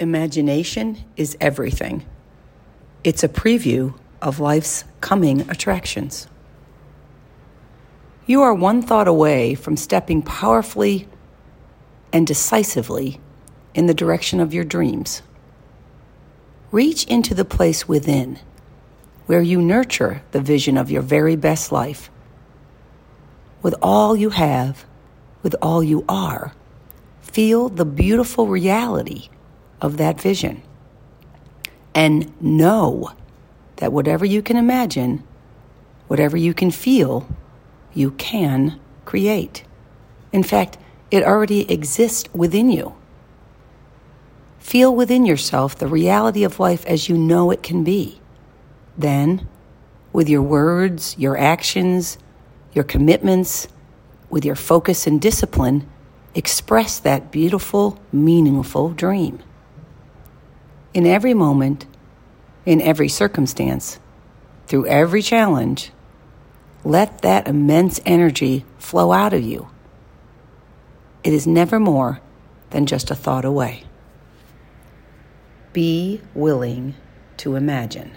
Imagination is everything. It's a preview of life's coming attractions. You are one thought away from stepping powerfully and decisively in the direction of your dreams. Reach into the place within where you nurture the vision of your very best life. With all you have, with all you are, feel the beautiful reality of that vision. And know that whatever you can imagine, whatever you can feel, you can create. In fact, it already exists within you. Feel within yourself the reality of life as you know it can be. Then, with your words, your actions, your commitments, with your focus and discipline, express that beautiful, meaningful dream. In every moment, in every circumstance, through every challenge, let that immense energy flow out of you. It is never more than just a thought away. Be willing to imagine.